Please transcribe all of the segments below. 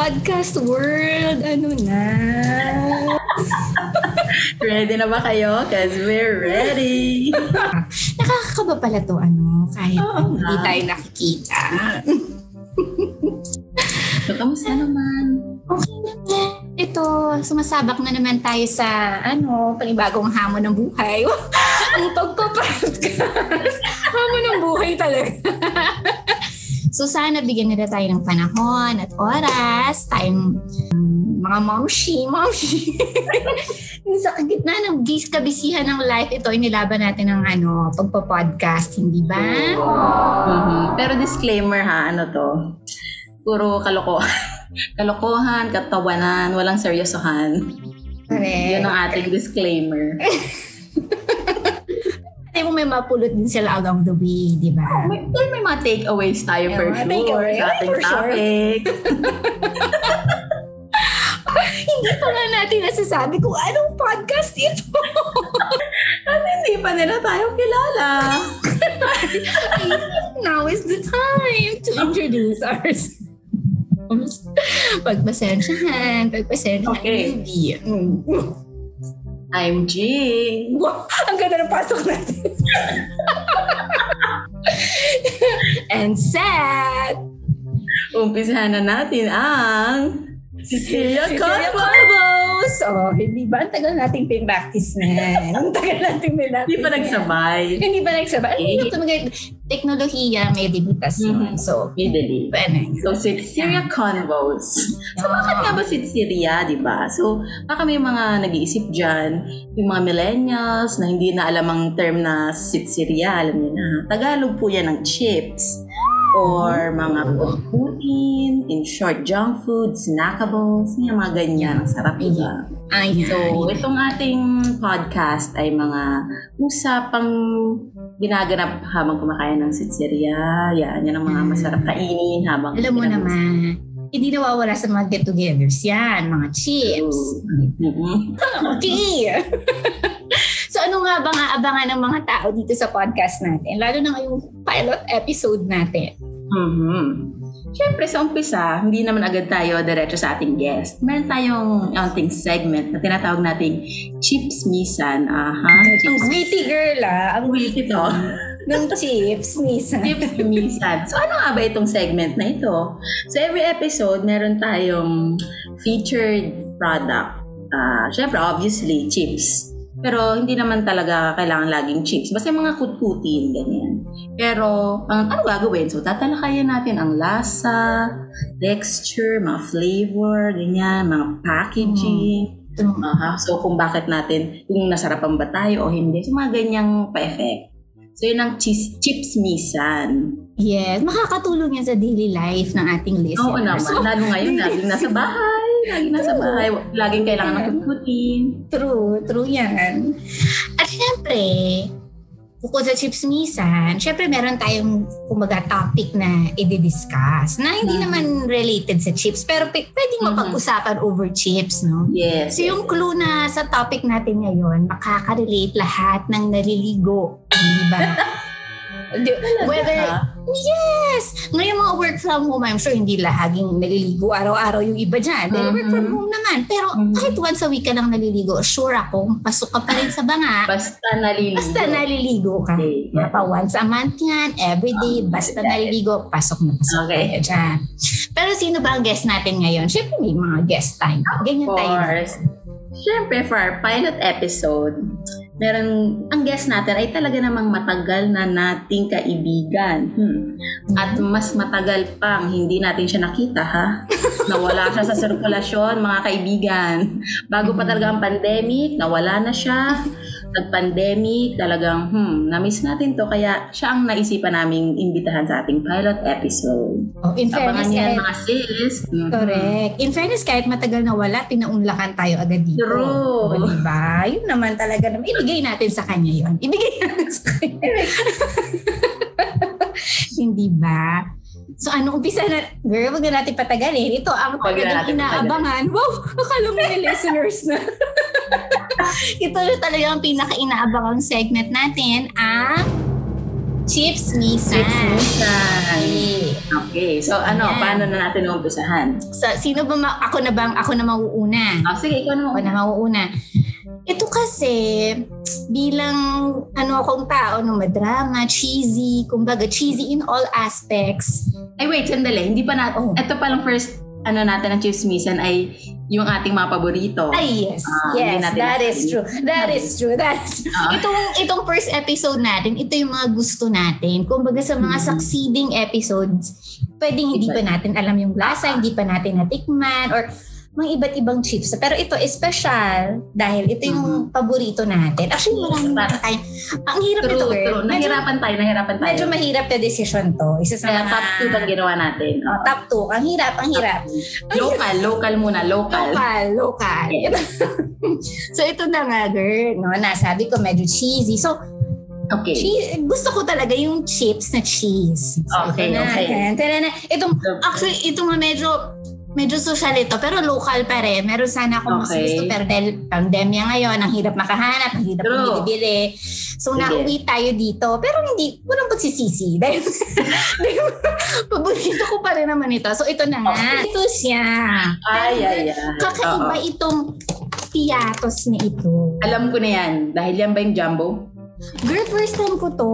podcast world, ano na? ready na ba kayo? Cause we're ready. Nakakakaba pala to, ano, kahit Oo hindi tayo nakikita. So, kamusta naman? Okay naman. Ito, sumasabak na naman tayo sa, ano, panibagong hamon ng buhay. Ang pagpapodcast. hamon ng buhay talaga. So, sana bigyan nila tayo ng panahon at oras. Tayong um, mga momshi, momshi. sa gitna ng bis kabisihan ng life, ito, inilaban natin ng ano, pagpa-podcast, hindi ba? Mhm. Pero disclaimer ha, ano to? Puro kaloko. Kalokohan, katawanan, walang seryosohan. Correct. Yun ang ating disclaimer. Hindi mo may mapulot din sila along the way, di ba? May, pero may mga takeaways tayo May for sure takeaway. sa ating for sure. topic. Hindi pa nga natin nasasabi kung anong podcast ito. Kasi hindi pa nila tayo kilala. Now is the time to introduce ourselves. Pagpasensyahan, pagpasensyahan. Okay. Mm. I'm Jing. Wow, ang ganda ng pasok natin. And sad. Umpisahan na natin ang Corpo. Corbos. Oh, hindi ba? Ang tagal nating pin-practice na. Ang tagal nating pin-practice Hindi pa na. nagsabay. Hindi ba nagsabay? Ano yung tumagal? Teknolohiya, may limitasyon. Mhm. So, Midali. pwede. So, Cecilia Convos. So, bakit nga ba Cecilia, di ba? So, baka may mga nag-iisip dyan, yung mga millennials na hindi na alam ang term na Cecilia, alam niyo na. Tagalog po yan ng chips or mga putin, in short, junk food, snackables, yung mga ganyan. Ang sarap, di ba? Ayan. So, itong ating podcast ay mga usapang ginaganap habang kumakain ng sitseria. Yan, yan ang mga masarap kainin habang Alam mo naman, hindi nawawala sa mga get-togethers yan, mga chips. Mhm. Okay. so ano nga ba nga abangan ng mga tao dito sa podcast natin? Lalo na ngayong pilot episode natin. Mhm. Siyempre, sa umpisa, hindi naman agad tayo diretso sa ating guest. Meron tayong ating segment na tinatawag nating Chips Misan. Aha, Ang Chips witty girl ah. Ang Wait ito. ng chips, Misa. Chips Misan. So, ano nga ba itong segment na ito? So, every episode, meron tayong featured product. Ah, Siyempre, obviously, chips. Pero hindi naman talaga kailangan laging chips. Basta yung mga kutkutin, ganyan. Pero, ang ano gagawin? So, tatalakayan natin ang lasa, texture, mga flavor, ganyan, mga packaging. Aha. So, kung bakit natin, kung nasarapan ba tayo o hindi. So, mga ganyang pa-effect. So, yun ang cheese, chips misan. Yes, makakatulong yan sa daily life ng ating listeners. Oo naman. So, Lalo ngayon, laging nasa bahay. Laging nasa True. bahay. Laging kailangan ng kukutin. True, true yan. At syempre, bukod sa chips misan, syempre meron tayong kumbaga topic na i-discuss na hindi Mhm. naman related sa chips pero p- pwedeng Mhm. mapag-usapan over chips, no? Yes. So yung clue na sa topic natin ngayon, makaka-relate lahat ng naliligo. Di ba? Di- Whether, yes! Ngayon mga work from home, I'm sure hindi lahaging naliligo araw-araw yung iba dyan. Dahil work from Mhm. home naman. Pero Mhm. kahit once a week ka lang naliligo, sure ako, pasok ka pa rin sa banga. Basta naliligo. Basta naliligo ka. Okay. Mapa once a month yan, everyday, basta naliligo, pasok na pasok Okay. ka dyan. Pero sino ba ang guest natin ngayon? Siyempre may mga guest time. Ganyan Of tayo. course. Siyempre, for our pilot episode, meron, ang guest natin ay talaga namang matagal na nating kaibigan. Hmm. At mas matagal pang hindi natin siya nakita, ha? Nawala siya sa sirkulasyon, mga kaibigan. Bago pa talaga ang pandemic, nawala na siya. Nag-pandemic, talagang, hmm, na-miss natin to. Kaya siya ang naisipan naming imbitahan sa ating pilot episode. Oh, in fairness, Abangan kahit, mga sis. Mhm. correct. In fairness, kahit matagal na wala, pinaunlakan tayo agad dito. True. O, diba? Yun naman talaga naman. Ibigay natin sa kanya yun. Ibigay natin sa kanya. Hindi ba? So ano, umpisa na, girl, wag na natin patagalin. Ito ang na talagang inaabangan. Wow, akala mo may listeners na. Ito na talaga ang pinaka-inaabangang segment natin, ang Chips Misan. Chismisan. Okay. Okay. So, ano, Ayan. paano na natin umpisahan? So, sino ba, ma- ako na bang, ako na mauuna? Oh, sige, ikaw Ako naman. na mauuna. Ito kasi, bilang ano akong tao, no, madrama, cheesy, kumbaga cheesy in all aspects. Ay, wait, sandali. Hindi pa na, Oh. ito palang first, ano natin ng Chismisan ay yung ating mga paborito. Ay, yes. Hindi yes, that is true. That is true. That is Ah. Itong, itong first episode natin, ito yung mga gusto natin. Kumbaga sa mga Mhm. succeeding episodes, pwedeng hindi pa natin alam yung lasa, hindi pa natin natikman, or mga iba't ibang chips. Pero ito special dahil ito yung paborito natin. Actually, marami na tayo. Ang hirap True, ito, girl. true. Medyo, Nahirapan tayo, nahirapan tayo. medyo mahirap na decision to. Isa sa Kaya mga... top 2 ang ginawa natin. Oh, top 2. Ang hirap, ang hirap. Local, local muna, local. Local, local. so ito na nga, girl. No, nasabi ko medyo cheesy. So, Okay. cheese, gusto ko talaga yung chips na cheese. So, Okay, ito na, okay. Tara na. Itong, actually, ito nga medyo, medyo social ito, pero local pa rin. Meron sana akong mas Okay. gusto, pero dahil pandemya ngayon, ang hirap makahanap, ang hirap True. bili-bili. So, Sige. nauwi tayo dito. Pero hindi, walang pagsisisi. Dahil, dahil paborito ko pa rin naman ito. So, ito na nga. Okay. Ito siya. Ay, ay, ay. Kakaiba Oo. itong piatos na ito. Alam ko na yan. Dahil yan ba yung jumbo? Girl, first time ko to.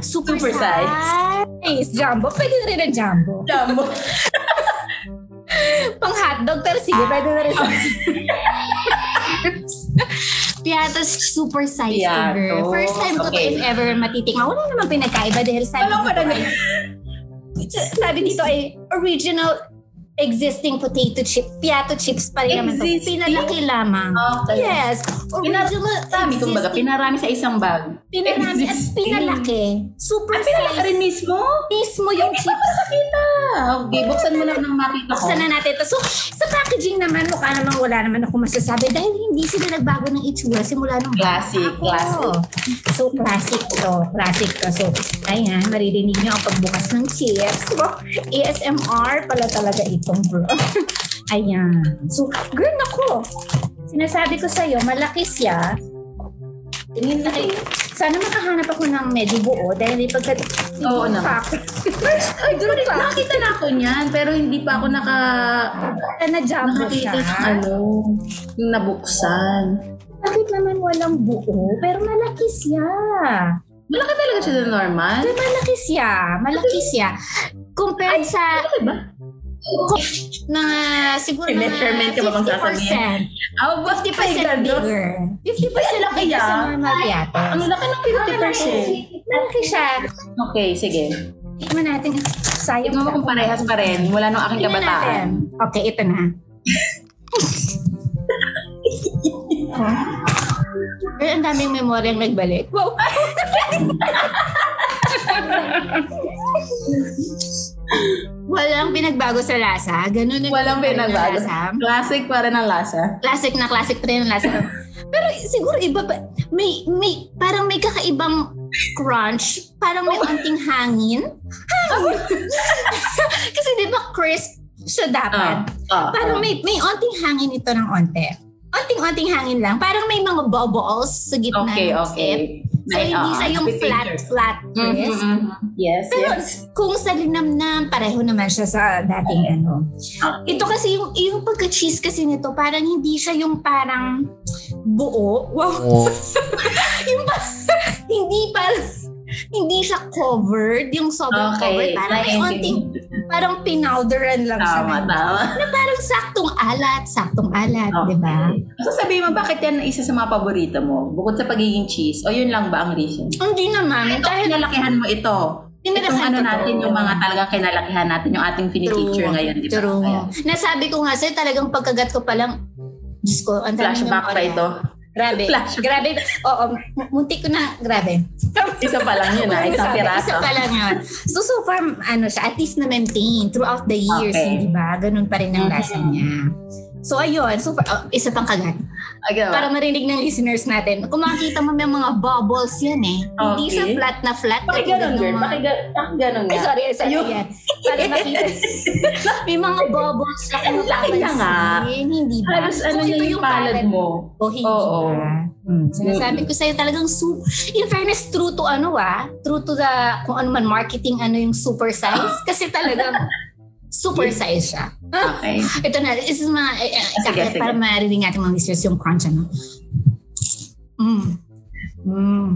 Super, Super size. size. Jumbo. Pwede na rin ang jumbo. Jumbo. Pang hotdog, pero sige, pwede na rin. Piatos super size to, girl. Piatos. First time ko to Okay. if ever matitikman. Wala naman pinagkaiba dahil sabi Alam dito ay, sabi dito ay original existing potato chip, piato chips pa rin naman to. Pinalaki lamang. Okay. Yes. Original Sabi kung baga, existing pinarami sa isang bag. Pinarami at Existing. pinalaki. Super Pinalaki size. rin mismo? Mismo yung Hindi chips. pa nakita. Okay, buksan mo lang ng makita ko. Buksan na natin ito. So, sa packaging naman, mukha namang wala naman ako masasabi dahil hindi sila nagbago ng itsura simula nung Classic, ako. classic. So, classic to. Classic to. So, ayan, maririnig niyo ang pagbukas ng chips. Wow, ASMR pala talaga itong bro. ayan. So, girl, nako. Sinasabi ko sa'yo, malaki siya. Tingin na kayo. Sana makahanap ako ng medyo buo dahil pagka... Oo naman. Ay, girl, nakita na ako niyan. Pero hindi pa ako naka... Na jumbo siya. Nakakita ng ano, yung nabuksan. Bakit naman walang buo? Pero malaki siya. Malaki talaga siya na normal. Pero malaki siya. Malaki siya. Compared sa Malaki ba? Na siguro mga measurement ka ba bang 50%. Ah, oh, 50% bigger. bigger. 50% laki bigger sa normal piatos. Ang laki ng 50%. Malaki siya. Okay, sige. Tingnan natin. Sayang. Tignan mo kung parehas pa rin mula nung aking kabataan. Okay, ito na. Pero ang daming memoryang nagbalik. Wow! Walang pinagbago sa lasa. Ganun na Walang pinagbago. lasa. Classic pa rin ang lasa. Classic na classic pa rin ang lasa. Pero siguro iba pa. May, may, parang may kakaibang crunch. Parang may onting hangin. Hangin. Kasi di ba crisp siya dapat. Ah, Parang ah. may, may onting hangin ito ng onte. Onting-onting hangin lang. Parang may mga bubbles sa gitna Okay, ng okay. chip. So, hindi ah, siya yung happy flat, picture. flat Mhm, crisp. mhm. Yes, Pero yes. kung sa linamnam, pareho naman siya sa dating ano. Okay. Ito kasi yung, yung pagka-cheese kasi nito, parang hindi siya yung parang buo. Wow. yung pa- hindi parang, hindi siya covered. Yung sobrang covered. Okay. Parang may onting, parang pinowderan lang siya. Tama, tama. Na parang saktong alat, saktong alat, di ba? So sabihin mo, bakit yan isa sa mga paborito mo? Bukod sa pagiging cheese, o yun lang ba ang reason? Hindi naman. Kahit Kinalakihan mo ito. Itong ano natin, yung mga talagang kinalakihan natin, yung ating pinipicture ngayon, di ba? True. Kaya, Nasabi ko nga sa'yo, talagang pagkagat ko palang, Diyos ko, ang flashback pa ito. Grabe. Flashback. Grabe. Oo, m- muntik ko na, grabe. Isa pa lang yun, ah. Isang piraso. Isa pa lang yun. So, so far, ano siya, at least na-maintain throughout the years, Okay. hindi ba? Ganun pa rin ang lasa niya. So ayun, super, oh, isa pang kagat. Okay, Para marinig ng listeners natin, kung makikita mo may mga bubbles yan eh. Hindi Okay. sa flat na flat. Katulad ng girl. mga- Pakiga- Pakaganon Ay, nga. sorry, sorry Ayun. yan. Para makita. may mga bubbles na Ang laki na nga. Hindi ba? Halos ano ito na yung palad mo. O hindi Oo. ba? Hmm. Sinasabi ko sa'yo talagang su in fairness true to ano ah, true to the kung ano man marketing ano yung super size kasi talagang super size siya. Okay. Ito na, this is mga, eh, Sige, sige. para marinig natin mga listeners yung crunch ano. Mm. Mm.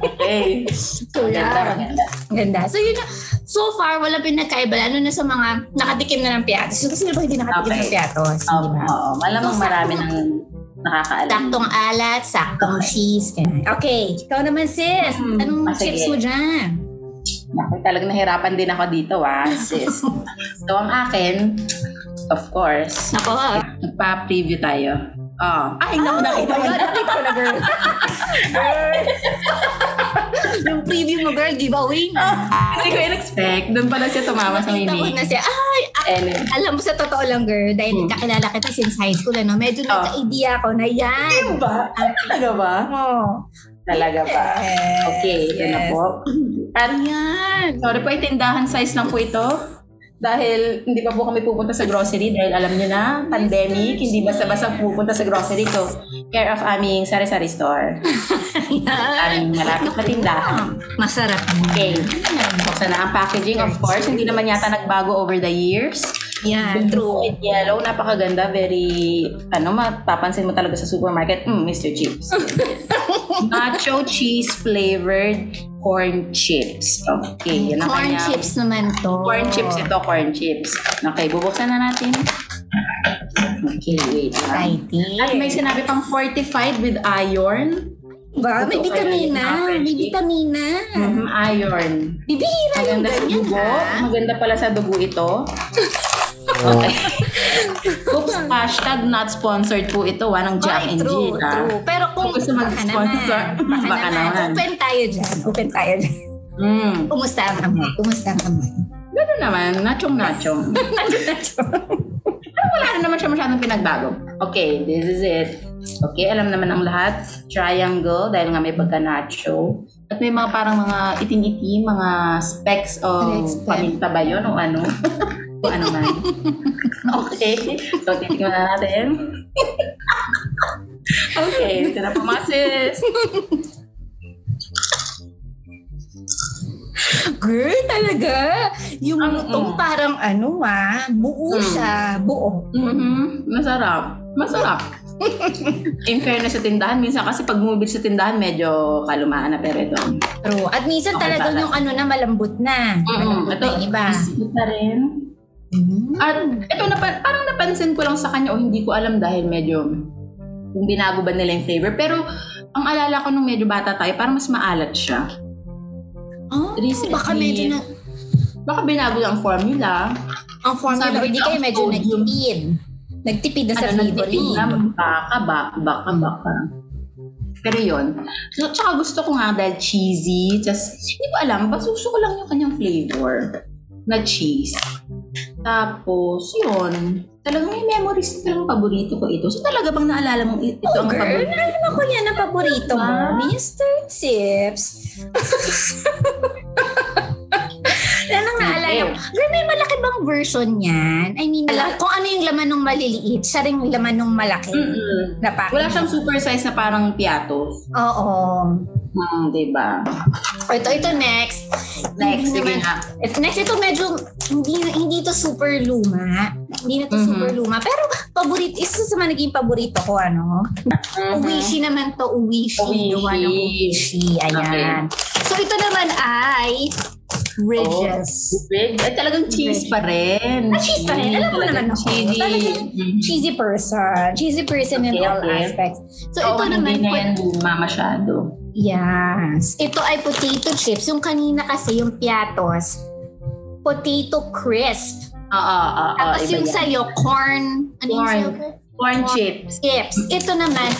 Okay. So, Ganda, yeah. maganda. Ang Ganda. So yun, na. so far, wala pinagkaiba. Ano na sa mga nakatikim na ng piatos. So, sino ba hindi nakatikim Okay. ng piatos? Oo, Di ba? oo. Malamang So, marami nang nakakaalam. Saktong alat, saktong cheese. ganun. Okay, ikaw naman sis. Hmm, Anong ah, sige. chips mo dyan? Naku, talagang nahirapan din ako dito, ah, sis. so, ang akin, of course, Nako. magpa-preview tayo. Oh. Ay, naku, nakita mo Oh God, na. nakita ko na, girl. yung preview mo, girl, giveaway na. Hindi ko in-expect. Doon pala siya tumama sa Nakita ko mini. na siya. Ay, ah, Anyway. alam mo sa totoo lang, girl, dahil Hmm. kakilala kita since high school, ano, medyo Oh. nagka-idea ako na yan. Ano ba? Ay, talaga ba? Oh. Talaga ba? Yes, Okay, ito na yes. po. At Ayan. sorry po, tindahan size lang po ito. Dahil hindi pa po kami pupunta sa grocery dahil alam niyo na, pandemic, hindi basta-basta pupunta sa grocery. So, care of aming sari-sari store. Aming malapit na tindahan. Masarap. Okay. Buksan na ang packaging. Of course, hindi naman yata nagbago over the years. Yan, true. With yellow, napakaganda. Very, ano, mapapansin mo talaga sa supermarket. Mm, Mr. Chips. Nacho cheese flavored corn chips. Okay, yan ang Corn chips naman to. Corn chips ito, corn chips. Okay, bubuksan na natin. Okay, wait lang. Exciting. At may sinabi pang fortified with iron. Ba, may Ito, vitamina. kaya- May vitamina. Mhm, iron. Bibihira yung Maganda sa ganyan, dugo. ha? Maganda pala sa dugo ito. Okay. Oops, hashtag not sponsored po ito. ah, ng Jack Ay, and true, Jill. ah. true. Pero kung Kung gusto baka mag-sponsor, naman, baka, baka naman. naman. Open tayo dyan. Open tayo dyan. Mm. Kumusta ang amoy? Kumusta ang amoy? Ganun naman, nachong-nachong. Pero wala na naman siya masyadong pinagbago. Okay, this is it. Okay, alam naman ang lahat. Triangle, dahil nga may pagka-nacho. At may mga parang mga itim-itim, mga specks of Specks. paminta ba yun o ano? ano man. okay, so titignan na natin. okay, ito na po mga sis. Girl, talaga. Yung Ang- lutong mm. parang ano ah, buo Mm. siya. Buo. Mhm, Masarap. Masarap. In fairness sa tindahan, minsan kasi pag bumibili sa tindahan, medyo kalumaan na pero ito. True. At minsan Okay, talagang yung ano na malambot na. Malambot Ito, na yung iba. na rin. Mm. At ito, napa- parang napansin ko lang sa kanya o hindi ko alam dahil medyo kung binago ba nila yung flavor. Pero ang alala ko nung medyo bata tayo, parang mas maalat siya. Oh, Recently, baka medyo na, Baka binago ang formula. ang formula Sabi or di ko, kayo medyo sodium. nagtipid. Nagtipid na sa ano, flavoring. na, baka, baka, baka, baka. Pero yun. So, tsaka gusto ko nga dahil cheesy. Just, hindi ko alam. Basuso ko lang yung kanyang flavor na cheese. Tapos, yun. Talagang may memories na talagang paborito ko ito. So, talaga bang naalala mong ito Oh, ang girl, paborito? naalala ko yan ang paborito mo. Ah. Mr. Chips. Yan ang naalala ko. Girl, may malaki bang version yan? I mean, alam, kung ano yung laman ng maliliit, siya rin yung laman ng malaki. Mm-mm. Na package. Wala siyang super size na parang piatos. Oo. Hmm, diba? Ito, ito next. Next, sige nga. Ito, next, ito medyo, hindi, hindi to super luma. Hindi na to Mhm. super luma. Pero, paborito, isa sa mga naging paborito ko, ano? Mhm. Uwishi naman to, uwishi. Uwishi. Gawa ng uwishi. Ayan. So, ito naman ay Ridges. Big. Ay, talagang cheese pa rin. Ah, cheese pa rin. Alam mo naman ako. Cheesy. Talagang Mhm. Cheesy person. Cheesy person in Okay, all okay. aspects. So, Oo, ito naman, hindi na yan luma masyado. Yes. Ito ay potato chips. Yung kanina kasi, yung piatos, potato crisp. Oo, oo, oo. Tapos yung yan. sa'yo, corn, ano yung Corn. sa'yo? Corn corn. chips. Chips. Ito naman,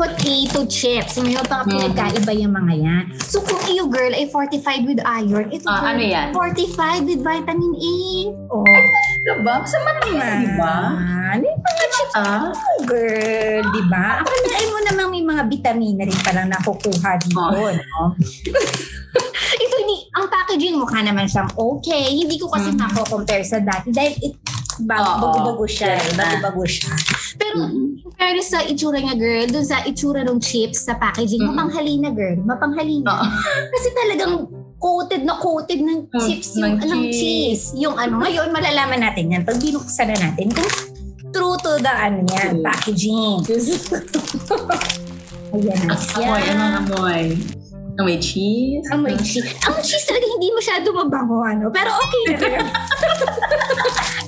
potato chips. May pa Mhm. pinagkaiba yung mga yan. So kung iyo girl ay fortified with iron, ito Ah, girl, ano yan? fortified with vitamin A. Oh. Diba? Sa matamis, di ba? Ano yung mga chips Ah, mo, girl? Di ba? Akalain mo namang may mga vitamina rin palang nakukuha dito, Oh. no? Ito, ni, ang packaging mukha naman siyang okay. Hindi ko kasi Mhm. mako-compare sa dati dahil it, bago, Oo. bago-bago siya. Yes, eh, Bago-bago siya. Pero mm. pero sa itsura niya, girl, dun sa itsura ng chips sa packaging, Mm-mm. mapanghalina, girl. Mapanghalina. Oo. Kasi talagang coated na coated ng Mm, chips ng yung ng cheese. cheese. Yung ano, ngayon malalaman natin yan pag binuksan na natin kung true to the ano yan, packaging. Ayan. Amoy, anong amoy? Amoy cheese? Amoy cheese. Ang cheese talaga hindi masyado mabango, ano. Pero okay na rin.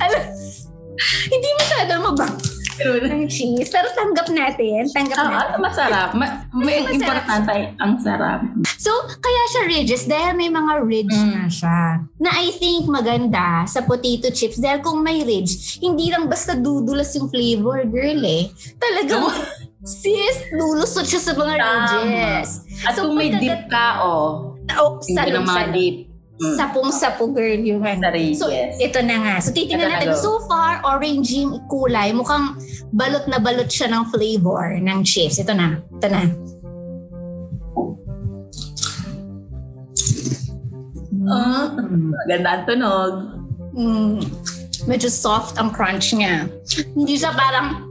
Hindi masyado mabango Ang cheese. Pero tanggap natin. Tanggap ah, natin. masarap. Ma- may Masarap. importante, ang sarap. So, kaya siya ridges dahil may mga ridge Mm. na siya. Na I think maganda sa potato chips dahil kung may ridge, hindi lang basta dudulas yung flavor, girl eh. Talagang, sis, lulusot siya sa mga Tama. ridges. At So, kung may dip ka, oh, Oh, hindi ng mga dip. Mm. Sapong-sapo, girl, yung ano. So, ito na nga. So, titingnan na natin. go. So far, orange yung kulay. Mukhang balot na balot siya ng flavor ng chips. Ito na. Ito na. Ah. Mm. Ganda ang tunog. Mm, medyo soft ang crunch niya. Hindi siya parang,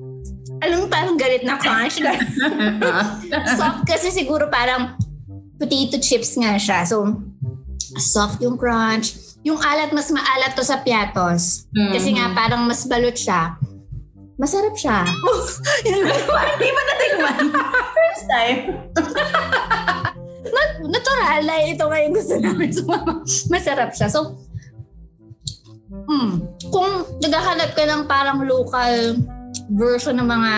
alam mo, parang galit na crunch. soft kasi siguro parang potato chips nga siya. So, soft yung crunch. Yung alat, mas maalat to sa piatos. Kasi nga parang mas balot siya. Masarap siya. Hindi ba natikman? First time. Natural na ito nga yung gusto namin. So, masarap siya. So, mm, kung naghahanap ka ng parang local version ng mga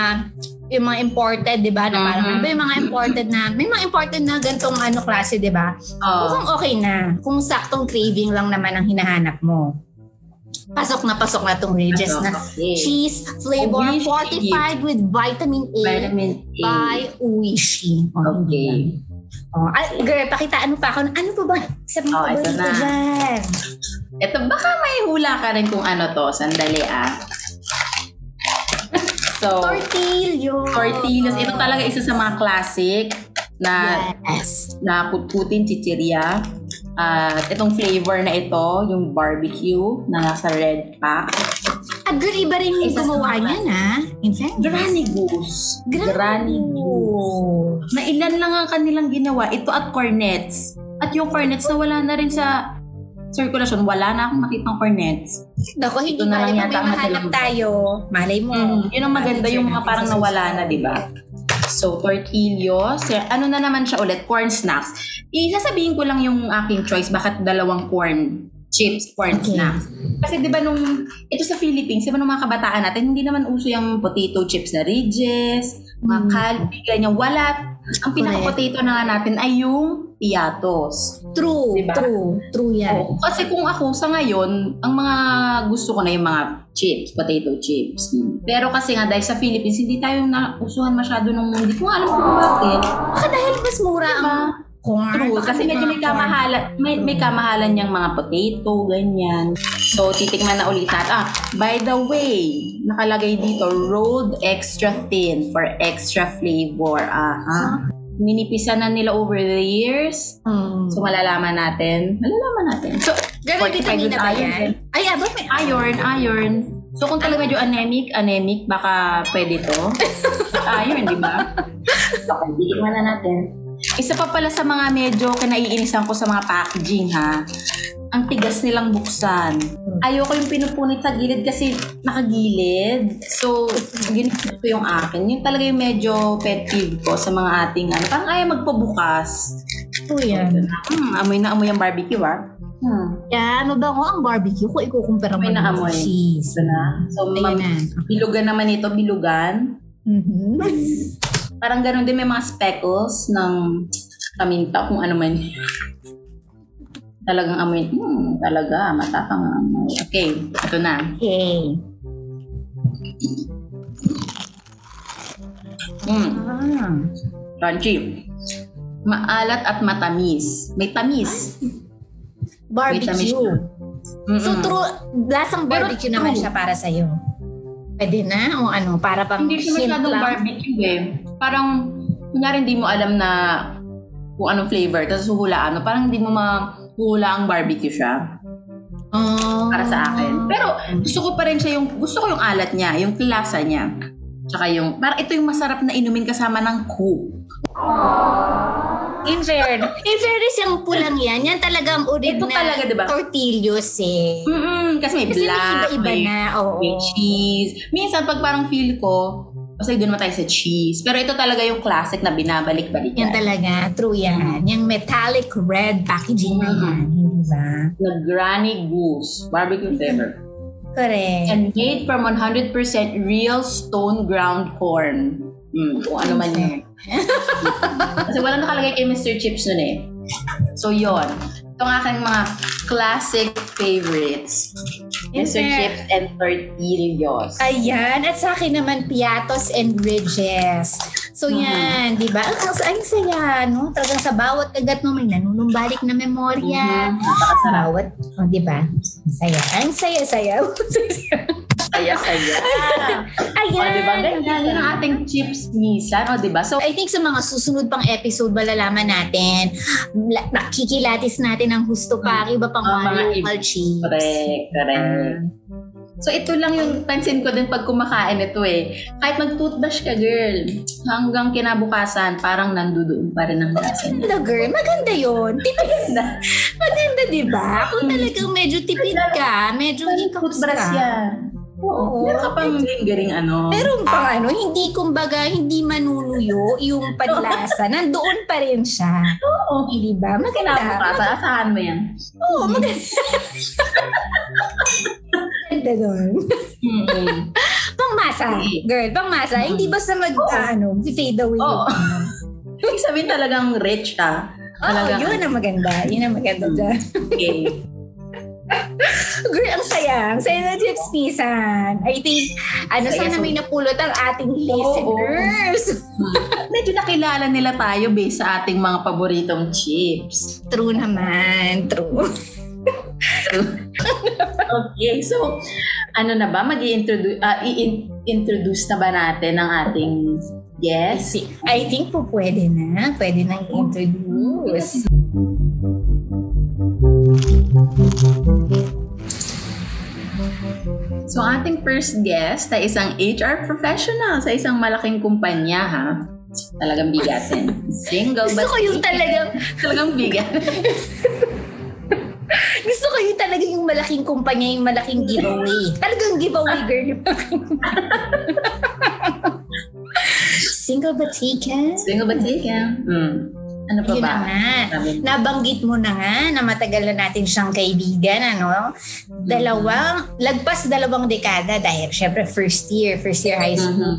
yung mga imported, di ba? Na parang ano ba yung mga imported na, may mga imported na gantong ano klase, di ba? Oh. Mukhang okay na. Kung saktong craving lang naman ang hinahanap mo. Pasok na pasok na tong ridges na Okay. cheese flavor Uwishi. fortified with vitamin A Vitamin A. by Uishi. Oh, Okay. Oh, ay, girl, pakita ano pa ako. Ano pa ba? Sabi Oh, ko ito na. dyan? Ito, baka may hula ka rin kung ano to. Sandali ah. So, Tortillo. tortillas. Ito talaga isa sa mga classic na Yes. na putputin chichirya. At itong flavor na ito, yung barbecue na nasa red pack. At girl, iba rin yung gumawa niyan, ha? In. Granny Goose. Granny Goose. Na ilan lang ang kanilang ginawa. Ito at cornets. At yung cornets na wala na rin sa circulation. Wala na akong makitang cornets. Naku, hindi Ito na lang yata mahanap tayo. Malay mo. Mm, yun ang maganda yung mga parang nawala na, di ba? So, tortillos. Ano na naman siya ulit? Corn snacks. Isasabihin ko lang yung aking choice. Bakit dalawang corn chips, corn Okay. snacks? Kasi di ba nung, ito sa Philippines, di ba nung mga kabataan natin, hindi naman uso yung potato chips na ridges, mga Mm. calbee, ganyan. Wala. Ang pinaka-potato na nga natin ay yung piatos. True, Diba? true. True yan. Oo. Kasi kung ako sa ngayon, ang mga gusto ko na yung mga chips, potato chips. Pero kasi nga dahil sa Philippines, hindi tayo nausuhan masyado nung hindi ko alam kung bakit. Baka dahil mas mura ang Diba? corn. True, Baka kasi medyo may kamahalan, may, may kamahalan niyang mga potato, ganyan. So, titikman na ulit natin. Ah, by the way, nakalagay dito, rolled extra thin for extra flavor. Aha. Ninipisan na nila over the years. Mm. So, malalaman natin. Malalaman natin. So, Ganun 45 vitamina with ba iron, yan? Ay, abot may Iron, iron. So kung talaga medyo anemic, anemic, baka pwede to. iron, di ba? Okay, bigyan na natin. Isa pa pala sa mga medyo kinaiinisan ko sa mga packaging ha. Ang tigas nilang buksan. Ayoko yung pinupunit sa gilid kasi nakagilid. So, ginito ko yung akin. Yung talaga yung medyo pet peeve ko sa mga ating ano. Parang ayaw magpabukas. Ito yan. Hmm, amoy na amoy ang barbecue ah. Hmm. Yan, mabango ang barbecue kung ikukumpara mo May ng naamoy. cheese. Ito na. So, Ayan mam- na. bilugan naman ito, bilugan. Mhm. Parang ganun din may mga speckles ng paminta kung ano man. Talagang amoy. Hmm, talaga. Matapang ang amoy. Okay, ito na. Okay. Mm. Ah. Crunchy. Maalat at matamis. May tamis. May tamis Barbecue. siya. Mm-mm. So true, lasang Pero barbecue naman true. siya para sa'yo. Pwede na? O ano, para pang Hindi siya masyadong barbecue eh. Parang, kunyari hindi mo alam na kung anong flavor, tapos huhulaan mo. Parang hindi mo mahuhula ang barbecue siya Oh. para sa akin. Pero gusto ko pa rin siya yung, gusto ko yung alat niya, yung klasa niya. Tsaka yung, parang ito yung masarap na inumin kasama ng Coke. In fairness, in fairness, yung pulang yan, yan talagang urid Ito na talaga, diba? tortillos eh. Mm-mm, kasi may Kasi may black, iba-iba may, na, oo. may cheese. Minsan pag parang feel ko, kasi doon naman tayo sa cheese. Pero ito talaga yung classic na binabalik-balikan. Yan talaga, true yan. Yung metallic red packaging na Mm. yan, hindi ba? Na Granny Goose barbecue flavor. Correct. And made from 100% real stone ground corn. Mm, kung ano man yun. Kasi wala nakalagay kay Mr. Chips nun eh. So yon. Itong aking mga classic favorites. Mr. Chips and Tortillos. Ayan, at sa akin naman, piatos and bridges. So Mhm. yan, di ba? Ang, ang, saya, no? Talagang sa bawat kagat mo may nanunumbalik na memorya. Mhm. Napakasarap. Bawat, o di ba? Ang saya. Ang saya-saya. Saya-saya. Ayan. o, diba? Ang ating chips minsan. O, diba? So, I think sa mga susunod pang episode, malalaman natin, la- nakikilatis natin ang husto pa, iba pang Ah, mga local chips. correct, correct. So, ito lang yung pansin ko din pag kumakain ito eh. Kahit mag-toothbrush ka, girl, hanggang kinabukasan, parang nandoon pa rin ang lasa. Maganda girl, maganda yun. Tipid Maganda. maganda, di ba? Kung talagang medyo tipid ka, medyo Toothbrush ka. yan. Oo. Meron ka pang lingering ano. Pero pang ano, hindi kumbaga, hindi manuluyo yung padlasa. Nandoon pa rin siya. Oo. Di ba? Maganda. Kinabukasan, asahan mo yan. Oo, maganda. Maganda doon. Pangmasa. Girl, pangmasa. Hindi basta mag, ah, ano, fade away Oo. Ibig sabihin talagang rich ka. Oo, Talagang, yun ang maganda. Yun ang maganda dyan. okay. Girl, ang saya. Ang saya na chips pisan. I think, ano, Saya, sana so- may napulot ang ating listeners. Medyo nakilala nila tayo based sa ating mga paboritong chips. True naman. True. Okay, so ano na ba? mag introduce i-introduce na ba natin ang ating guest? I think po pwede na. Pwede na i-introduce. So, ating first guest ay isang HR professional sa isang malaking kumpanya, ha? Talagang bigatin. Single Gusto but ko yung talagang, talagang bigat. gusto ko yung talagang yung malaking kumpanya, yung malaking giveaway. Talagang giveaway, girl. Single but taken? Single but taken. Hmm. Ano pa Yun ba? na nga. Nabanggit mo na nga na matagal na natin siyang kaibigan, ano? Dalawang, lagpas dalawang dekada dahil syempre first year, first year high school.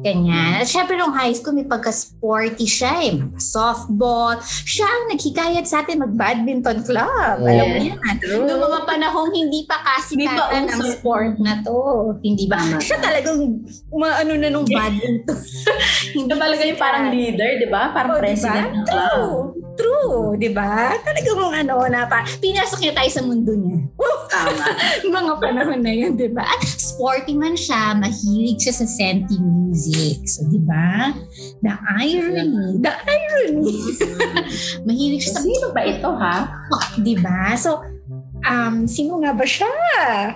Ganyan. At syempre nung high school, may pagka-sporty siya eh. Softball. Siya ang naghikayat sa atin mag-badminton club. Alam mo yan. True. Noong mga panahong hindi pa kasikatan ang sport na to. Hindi ba? Tama. Siya talagang umaano na nung badminton. hindi talaga yung parang leader, di ba? Parang Oh, president diba? Ng club. True. True, di ba? Talagang ano na pa. Pinasok niya tayo sa mundo niya. Tama. Mga panahon na yun, di ba? At sporty man siya, mahilig siya sa senti music. So, di ba? The irony. The irony. mahilig siya sa Sino ba ito, ha? Di ba? So, um, sino nga ba siya?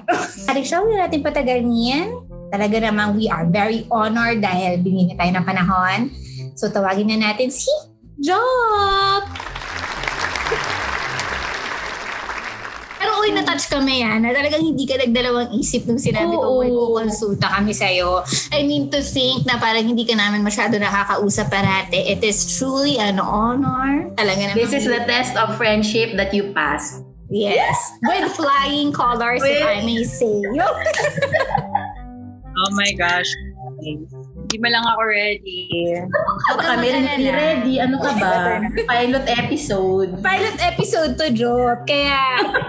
Hari siya, huwag natin patagalin yan. Talaga namang we are very honored dahil binigyan tayo ng panahon. So, tawagin na natin si Job! Pero uy, na-touch kami yan na talagang hindi ka nagdalawang isip nung sinabi ko may kukonsulta kami sa'yo. I mean to think na parang hindi ka namin masyado nakakausap parate. It is truly an honor. Talaga naman. This is the test of friendship that you passed. Yes. With flying colors, if With- I may say. Oh my gosh. Hindi ba lang ako ready? Baka ka kami hindi ready. Ano ka ba? Pilot episode. Pilot episode to, Job. Kaya,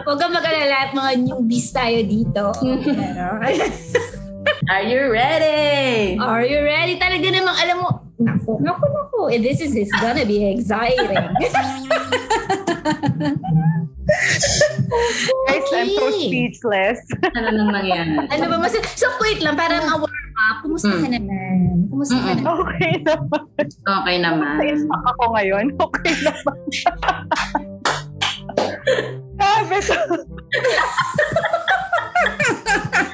huwag kang mag-alala at mga newbies tayo dito. Pero, Are you ready? are you ready? Talaga namang, alam mo, Naku, naku, naku. Eh, this is, this gonna be exciting. Guys, I'm so Okay. speechless. Ano nang nangyari? ano ba mas... So, wait lang, para ma-warm up. Kumusta ka Mm. naman? Kumusta ka Mm-mm. naman? Okay naman. Okay naman. Na-stuck ako ngayon. Okay naman. Grabe to.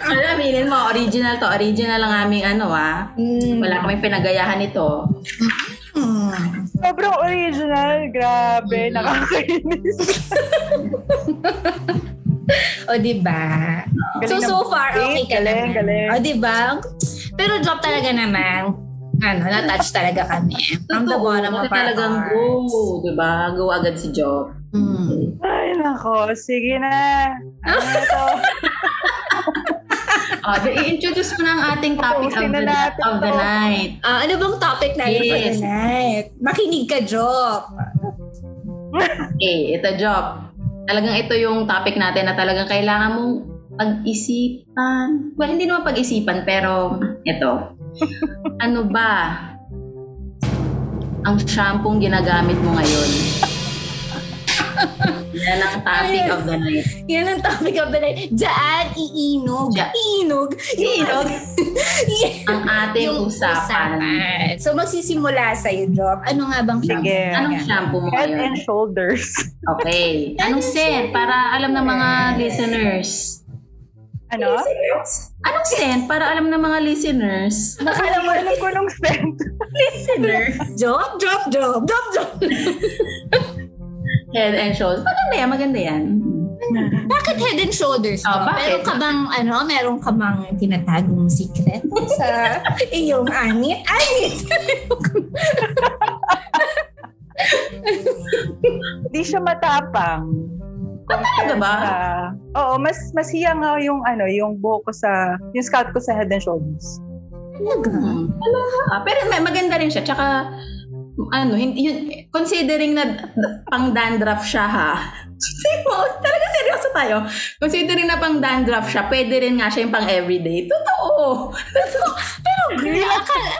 Ano, aminin mo, original to. Original ang aming ano ah. Mm. Wala kaming pinagayahan ito. Mm. Sobrang original. Grabe. Mm. Nakakainis. O, di ba? So, so far, okay ka galing, naman. galing. O, di ba? Pero job talaga naman. Ano, na-touch talaga kami. From the bottom of our talagang hearts. go, di ba? Go agad si Job. Mm. Ay, nako. Sige na. Ano na to? Ah, uh, i-introduce mo na ang ating topic of the, of the night. Ah, ano bang topic natin for Yes. tonight? Makinig ka, Job. Okay, ito Job. Talagang ito yung topic natin na talagang kailangan mong pag-isipan. Well, hindi naman pag-isipan, pero ito. ano ba ang shampoo ginagamit mo ngayon? Yan ang topic of the night. Yan ang topic of the night. Diyan, iinog. Diyan. Iinog. Iinog. Ang ating Yung usapan. usapan. So, magsisimula sa'yo, Job. Ano nga bang shampoo? Sige. Anong shampoo mo Head ngayon? and shoulders. Okay. Anong scent? Para alam ng mga listeners. Ano? Anong scent? Para alam ng mga listeners. Nakala mo, Alam ko nung scent. Listeners. Job, Job, Job, Job, Job. Head and shoulders. Maganda yan, maganda yan. Bakit head and shoulders? Oh, Job? bakit? Meron ka bang, ano, meron ka bang tinatagong secret sa iyong anit? Anit! Hindi siya matapang. Talaga ba? Sa- oo, mas mas hiyang nga yung ano, yung buhok ko sa yung scalp ko sa head and shoulders. Talaga? Hmm. Ah, pero may maganda rin siya. Tsaka, ano, hindi, yun, considering na pang dandruff siya ha. Talaga seryoso tayo. Considering na pang dandruff siya, pwede rin nga siya yung pang everyday. Totoo. Totoo. Pero girl, akala,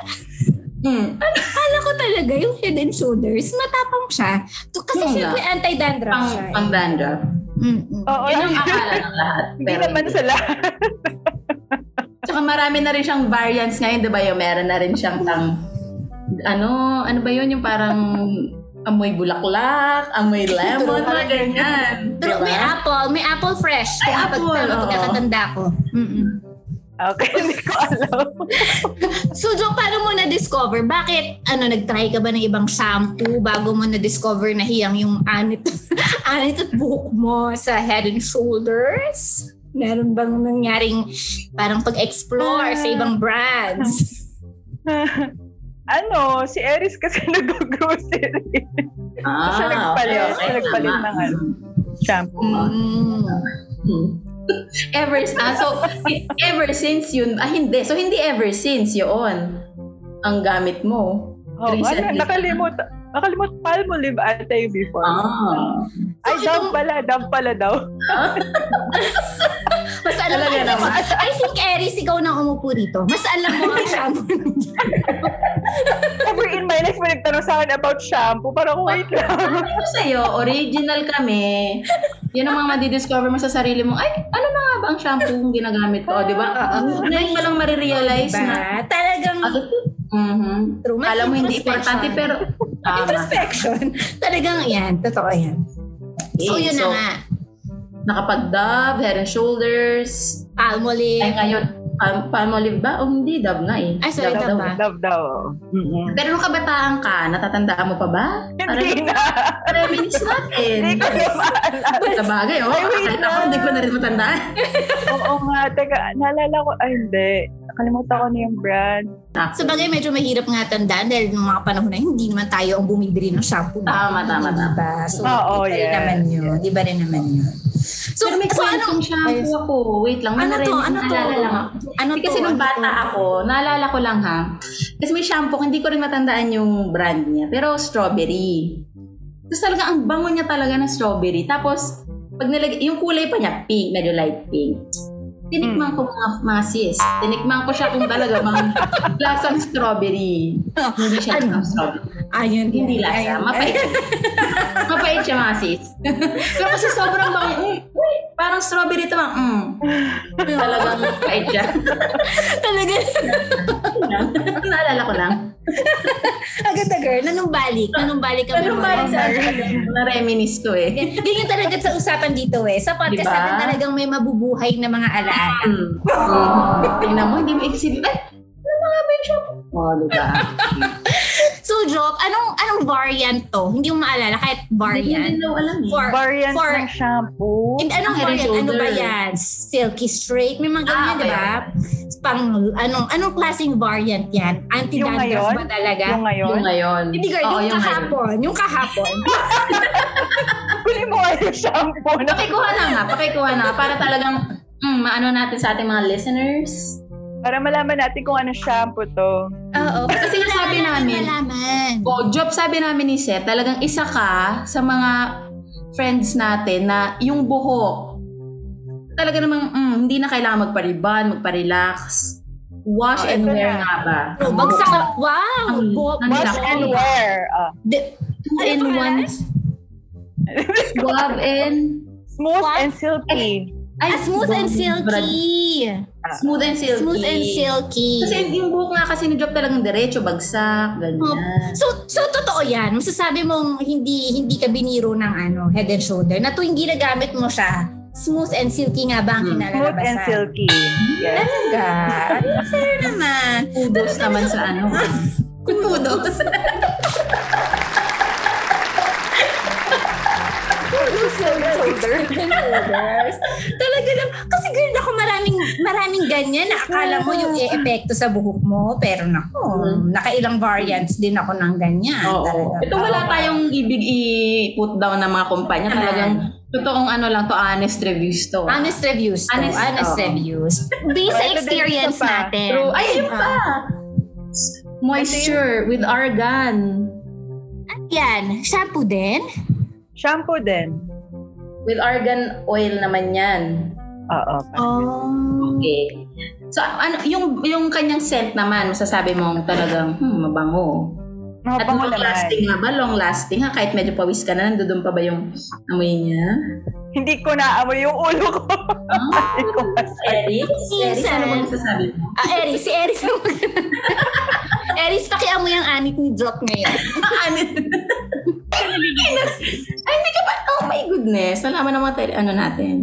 Hmm. akala ko talaga yung head and shoulders, matapang siya. To, kasi Yun syempre anti-dandruff Pang, siya. eh. pang dandruff. Mm-mm. Oo, Yun ang akala ng lahat. hindi Pero naman sa lahat. Tsaka marami na rin siyang variants ngayon, di ba? Yung meron na rin siyang tang, ano, ano ba yun? Yung parang amoy bulaklak, amoy lemon, mga ganyan. Pero Diba? may apple, may apple fresh. Ay, Kung apple, pag- oo. pagkakatanda ko. Mm-mm. Okay, hindi ko alam. So, Jo, paano mo na-discover? Bakit, ano, nag-try ka ba ng ibang shampoo bago mo na-discover na hiyang yung anit, anit at buhok mo sa head and shoulders? Meron bang nangyaring parang pag-explore sa ibang brands? ano, si Eris kasi nag-grocery. Ah, Siya nagpalit. okay, Siya nagpalit ng ano, shampoo. Mm. Hmm. ever, ah, so, ever since yun, ah, hindi. So, hindi ever since yun ang gamit mo. Oh, ano, nakalimut. Nakalimut, palmolive ata yung before. Ah. Ay, itong- pala, dove pala daw. Mas alam mo, naman. I think, Eris, ikaw na umupo dito. Mas alam mo ang shampoo. Never in my life may nagtanong sa akin about shampoo. Parang, wait lang. Ano sa'yo, original kami. Yun ang mga madidiscover mo sa sarili mo. Ay, ano na nga ba ang shampoo yung ginagamit ko? Di ba? Oo. Ngayon mo lang marirealize na. diba? Talagang Ah, mhm. true. May Alam mo hindi importante pero tama. Introspection. Talagang yan. Totoo yan. So, yun na so, nga. Nakapag-dove, head and shoulders. Palmolive. Ay ngayon, palm, palmolive ba? O hindi, dove nga eh. Ay, sorry, Dove dove ba? Dove daw. Mm-mm. Pero nung kabataan ka, natatandaan mo pa ba? Hindi na. Reminis natin. Hindi ko na. Sa bagay, oh. Ay, wait Kahit ako, hindi ko na rin matandaan. Oo nga. Teka, naalala ko. Ay, hindi. Nakalimutan ko na yung brand. Sa bagay, medyo mahirap nga tandaan dahil ng mga panahon na hindi naman tayo ang bumibili ng shampoo. Tama, tama, tama. Diba? So, Oo, iba rin yes, naman yun. Iba rin naman yun. So, Pero may so ano, kwentong shampoo ako. Wait lang, ano to? Ano to? lang ako. Ano to? kasi nung Ano bata to? ako, naalala ko lang ha. Kasi may shampoo, hindi ko rin matandaan yung brand niya. Pero strawberry. Tapos talaga, ang bango niya talaga ng strawberry. Tapos, pag nilagay, yung kulay pa niya, pink, medyo light pink. Tinikman ko mga, mga sis. Tinikman ko siya kung talaga bang lasang strawberry. Hindi siya Ano? lasang strawberry. Ayun. Hindi lasa. Mapait. Mapait siya mga sis. Pero kasi sobrang bango. Parang strawberry ito. Mm. Talagang mapait siya. Talaga. Naalala ko lang. Agad na girl, nanumbalik. Nanumbalik kami. Pero balik sa na-reminis ko eh. Yan, ganyan talaga sa usapan dito eh. Sa podcast Diba? natin talagang may mabubuhay na mga alaala. Mm. Mm. Tingnan mo, hindi mo isipin. Ay, ano mga yung Oh, diba? So, Job, anong anong variant to? Hindi mo maalala kahit Hindi variant. din daw alam eh. For, Variant for, ng shampoo. and anong variant? Ano ba shoulder. yan? Silky straight? May mga ganyan, Ah, di ba? Pang, anong, anong klaseng variant yan? Yung Anti-dandruff ba talaga? Yung ngayon. Yung ngayon. Hindi girl, Oo, yung, ngayon. kahapon. Yung kahapon. Kunin mo yung shampoo na. Pakikuha na nga, pakikuha na nga. Para talagang, mm, maano natin sa ating mga listeners. Para malaman natin kung ano shampoo to. Oo. Kasi yung sabi namin, Malaman. o job sabi namin ni Seth, talagang isa ka sa mga friends natin na yung buhok, talaga namang mm, hindi na kailangan magpa-ribbon, magpa-relax. Wash Oh, and wear na. nga ba? Oh, bagsak. Wow! Ang- Bu- ang Wash and wear. Di- Two Ano in one. Swab and... Smooth What? and silky. Ay, Ah, smooth and silky. Smooth and silky. Smooth and silky. Kasi yung buhok nga kasi ni Job talagang diretso, bagsak, ganyan. So, so totoo yan. Masasabi mong hindi hindi ka biniro ng ano, head and shoulder. Na tuwing ginagamit mo siya, smooth and silky nga ba ang Hmm. kinalalabasan? Smooth and silky. Yes. Talaga? Fair naman. Kudos naman sa ano. Kudos. Shoulders. Talaga lang. Kasi girl, ako maraming, maraming ganyan na akala mo yung e-epekto sa buhok mo. Pero nako, Mm. nakailang variants din ako ng ganyan. Oo. Talaga. Ito wala tayong ibig i-put down ng mga kumpanya. Talagang totoong ano lang to, honest reviews to. Honest reviews to. Honest, Honest, oo. reviews. Based sa experience natin. True. Ay, yun pa. Moisture with argan. Yan. Shampoo din? Shampoo din. With argan oil naman yan. Oo. Oh. Okay. So, ano, yung, yung kanyang scent naman, masasabi mong talagang, hmm, mabango. At Mabango long naman. lasting nga ba? Long lasting ha? Kahit medyo pawis ka na, nandun pa ba yung amoy niya? Hindi ko naamoy yung ulo ko. Ah, Hindi ko. Eris? Eris, ano ba masasabi mo? Ah, Eris. Si Eris ang Eris, pakiamoy ang anit ni Drop ngayon. Ano? Ay, hindi ka pa. Oh my goodness. Nalaman ng mga tele- ano natin.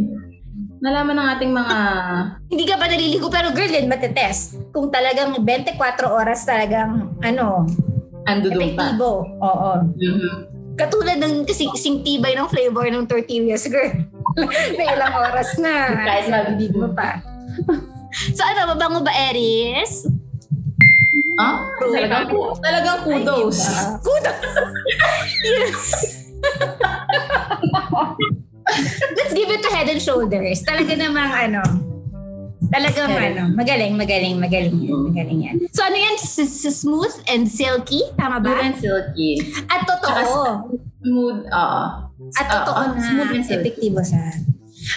Nalaman ng ating mga... Hindi ka pa naliligo pero girl, yan matetest. Kung talagang 24 oras talagang, ano, Ando doon pa. epektibo. Oo. Mhm. Katulad ng kasi sing tibay ng flavor ng tortillas, girl. May ilang oras na. Kahit Bibig mo pa. so ano, mabango ba, Eris? Ah? Talagang, ku- talagang kudos. Kuda! Let's give it to head and shoulders. Talaga namang ano, talagang Correct. ano, magaling, magaling, magaling yan, magaling yan. So ano yan, smooth and silky, tama Smooth ba? and silky. At totoo. Smooth, oo. At totoo Oo, na smooth and silky. epektibo siya.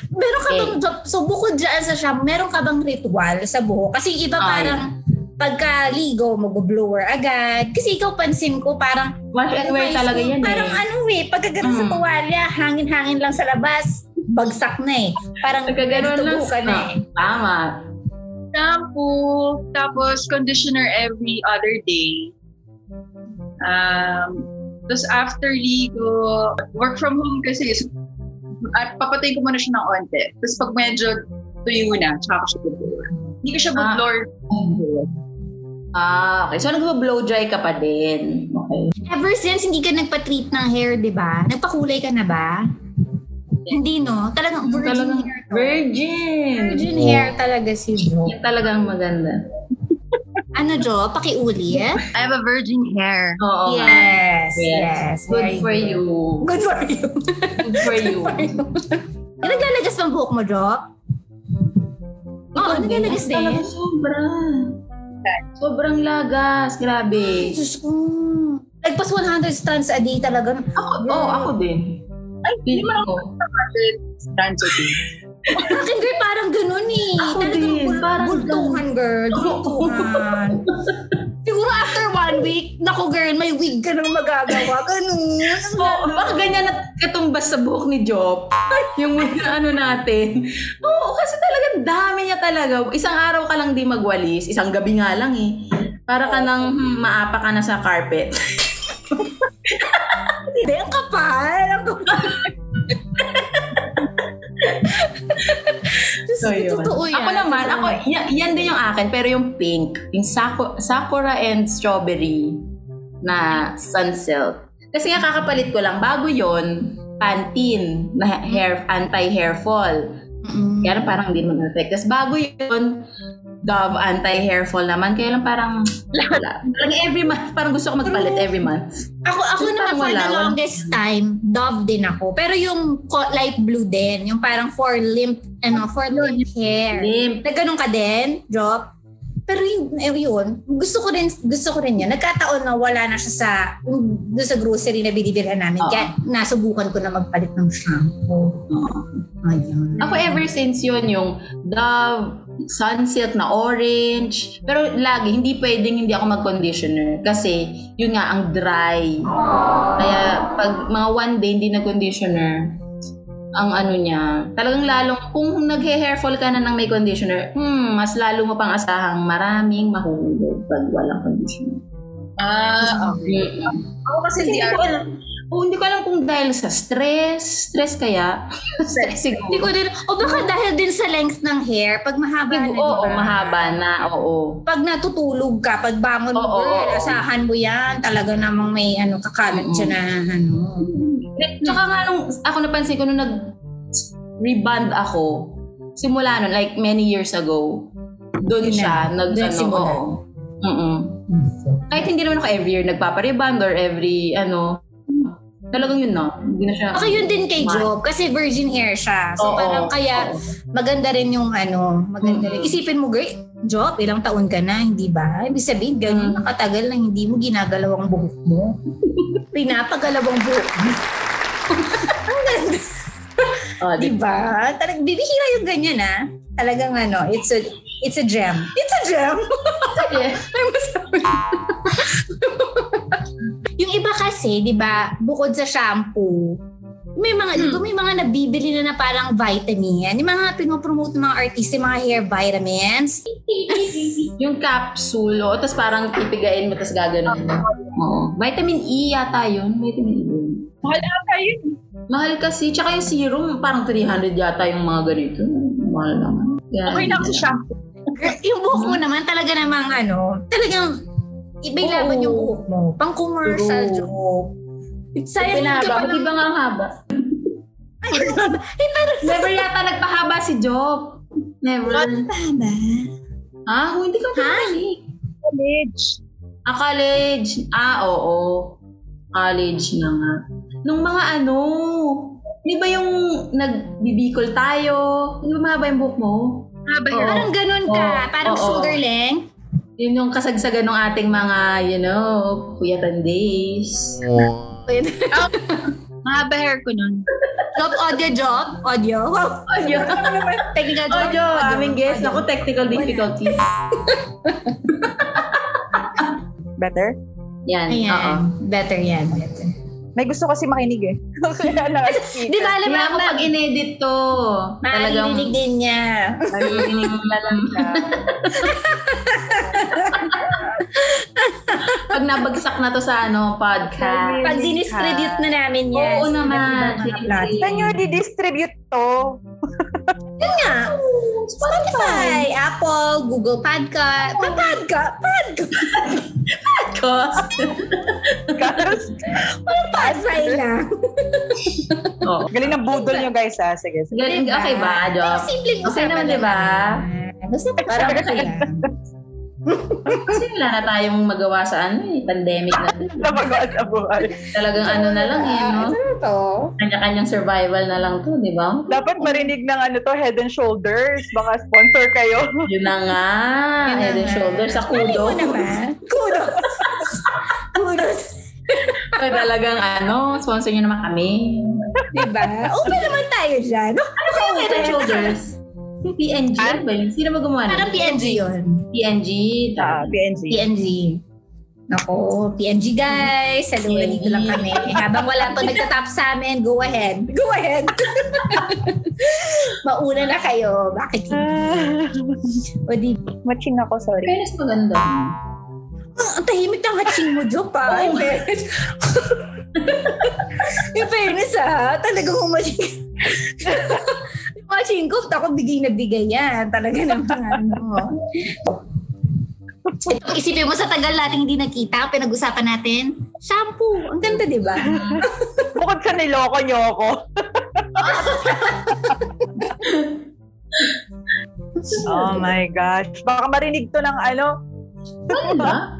Meron ka Okay. bang, so bukod dyan sa shop, meron ka bang ritual sa buhok? Kasi iba Ay. Pagka-ligo, mag-blower agad. Kasi ikaw pansin ko parang Wash and wear talaga yan Parang eh. ano eh, pagkaganon sa Mm. tuwalya, hangin-hangin lang sa labas, bagsak na eh. Parang Pagkaganon lang ka na eh. Tama. Shampoo, tapos conditioner every other day. Um, tapos after ligo, work from home kasi. so- At papatayin ko muna siya ng onte. Tapos pag medyo tuyo na, tsaka ko siya bublower. Hindi ko siya Ah. Ah, okay. So, nagbo-blow dry ka pa din. Okay. Ever since hindi ka nagpa-treat ng hair, di ba? Nagpakulay ka na ba? Hindi no? Talagang virgin Talagang hair. to. virgin. Virgin hair talaga si Jo. Yan talagang maganda. Ano Jo? Pakiuli eh? I have a virgin hair. Oo. Yes, Yes. yes. Good very for you. Good for you. Good for you. Naglalagas pang buhok mo, Jo? Oo, naglalagas din. Talaga sobra. Sobrang lagas. Grabe. Diyos ko. Lagpas 100 strands a day talaga. Ako, oh, ako din. Ay, hindi mo Feeling ko. Strands of hair. Akin girl, parang ganun eh. Ako Talagang din, bul- parang bultuhan girl. Bultuhan. One week, naku girl, may wig ka nang magagawa. Ganun. Oo, baka ganyan na katumbas sa buhok ni Job. Yung ano natin. Oo, kasi talagang dami niya talaga. Isang araw ka lang di magwalis. Isang gabi nga lang eh. Para ka nang hmm, maapa ka na sa carpet. Hindi, ang kapal. Ang kapal. So, yun. totoo yan. Ako naman, ako, yan, yan din yung akin. Pero yung pink, yung saku- sakura and strawberry na sunsilk. Kasi nga kakapalit ko lang, bago yon Pantene na hair, anti-hair fall. Mm-mm. Kaya parang hindi naman effect. Tapos bago yun, Dove anti-hair fall naman. Kaya lang parang, wala. Parang every month, parang gusto ko magpalit every month. Ako, ako naman for wala, the wala. longest time, Dove din ako. Pero yung light blue din, yung parang for limp, ano, for limp hair. Limp. Na ganun ka din, drop. Pero yun, eh, yun, gusto ko rin, gusto ko rin yun. Nagkataon na wala na siya sa, doon sa grocery na binibilhan namin. Oo. Kaya nasubukan ko na magpalit ng shampoo. Ayun. Ako ever since yun, yung Dove, Sunsilk na orange. Pero lagi, hindi pwedeng hindi ako mag-conditioner. Kasi, yun nga, ang dry. Kaya, pag mga one day hindi nag-conditioner, ang ano niya, talagang lalong, kung nag-hair fall ka na ng may conditioner, hmm, mas lalo mo pang asahang maraming mahulog pag walang conditioner. Ah, okay. Mm-mm. Ako kasi Kasi hindi hindi ko alam, oh, hindi ko alam kung dahil sa stress, stress kaya, stress siguro. Hindi ko din, o baka dahil din sa length ng hair, pag mahaba na, Oo, ba? mahaba na, oo. Pag natutulog ka, pag bangon mo, Oo, girl, oo. asahan mo yan. Talaga namang may ano, kakalat siya na ano. Tsaka nga nung ako napansin ko nung nag reband ako, simula nun, like many years ago, doon siya, nag, ano, oo. Mm-mm. Kahit hindi naman ako every year nagpapa-reband or every, ano, talagang yun na. Hindi na siya. Okay, yun din kay Job kasi virgin hair siya. So Oo, parang kaya oo. maganda rin yung ano, maganda rin. Mm-mm. Isipin mo, girl, Job, ilang taon ka na, hindi ba? Ibig sabihin, ganun Mm. nakatagal na hindi mo ginagalaw ang buhok mo. Pinapagalaw ang buhok mo. ang ganda. Oh, Di ba? Talagang bibihira yung ganyan ah. Talagang ano, it's a it's a gem. It's a gem. Ay, kasi, di ba, bukod sa shampoo, may mga, di ba, may mga nabibili na na parang vitamin. Yung mga pinopromote ng mga artist, yung mga hair vitamins. Yung capsule, oh, tapos parang pipigain mo, tapos gaganon mo. Oo. Vitamin E yata yun. Vitamin E yun. Mahal ata yun. Mahal kasi. Tsaka yung serum, parang 300 yata yung mga ganito. Mahal naman. Kaya, Okay hindi sa shampoo. yung buhok mo naman, talaga namang ano, talagang iba yung laban Oo. yung buhok mo. Pang commercial joke. Sayang hindi ka pa iba nga ang haba? Ay, pero Never yata nagpahaba si Job. Never. Tama. Ah, hindi ka Ha? pumalik. College. Ah, college. Ah, oo. College na nga. Nung mga ano, di ba yung nagbibikol tayo? Di ba mahaba yung buhok mo? Haba Oo. hair. Parang ganun ka. Oo. Parang Oo. shoulder length. Yun yung kasagsagan ng ating mga, you know, kuyatan days. Mahaba hair ko nun. Job, audio job. Audio. Audio. Technical job. Audio, aming guest. Audio. Ako, technical difficulties. Better? Yan, oo. Ayan. Better yan. Better. May gusto kasi makinig eh. Di ba alam mo, ako pag inedit to, talagang Maririnig din niya. Lang siya. Pag nabagsak na to sa ano, podcast. Pag dinistribute na namin yan. Oo sa naman. Saan nyo di-distribute to? Yun nga. Spotify, Apple, Google Podcast. Pa Podcast. Podcast. Podcast. Guys, Spotify lang. oh. Galing ng budol nyo guys ha. Sige. sige. Galing, okay ba, Job? simpleng Okay naman, lang di ba? naman. Basta parang okay lang. Kasi wala na tayong magawa sa ano eh, pandemic na din. Napagawa sa buhay. Talagang ano na lang eh, no? Ano to? Kanya-kanyang survival na lang to, di ba? Dapat marinig ng ano to, head and shoulders. Baka sponsor kayo. Yun na nga. Yun na Head and shoulders sa kudo. Kudos. Kudos. Ay, talagang ano, sponsor nyo naman kami. Diba? Open naman tayo dyan. No? Ano yung Head and Shoulders? PNG Ah? ba yun? Sino ba gumawa? Parang PNG yun. PNG. Ah, PNG. PNG. Nako, PNG guys. Hello, PNG. nandito lang kami. Habang wala pa nagtatap sa amin, go ahead. Go ahead. Mauna na kayo. Bakit hindi? Ah, O di, Matching ako, sorry. Fairness maganda. Ah, ang tahimik ng hatching mo, Jo, pa. Fairness. In fairness, ah. Talagang umatching. Hatching ko, ako bigay na bigay yan. Talaga naman, ano. Ito, isipin mo sa tagal nating hindi nakita, pinag-usapan natin, shampoo. Ang ganda, di ba? Bukod sa niloko niyo ako. oh my gosh. Baka marinig to ng ano. Wala.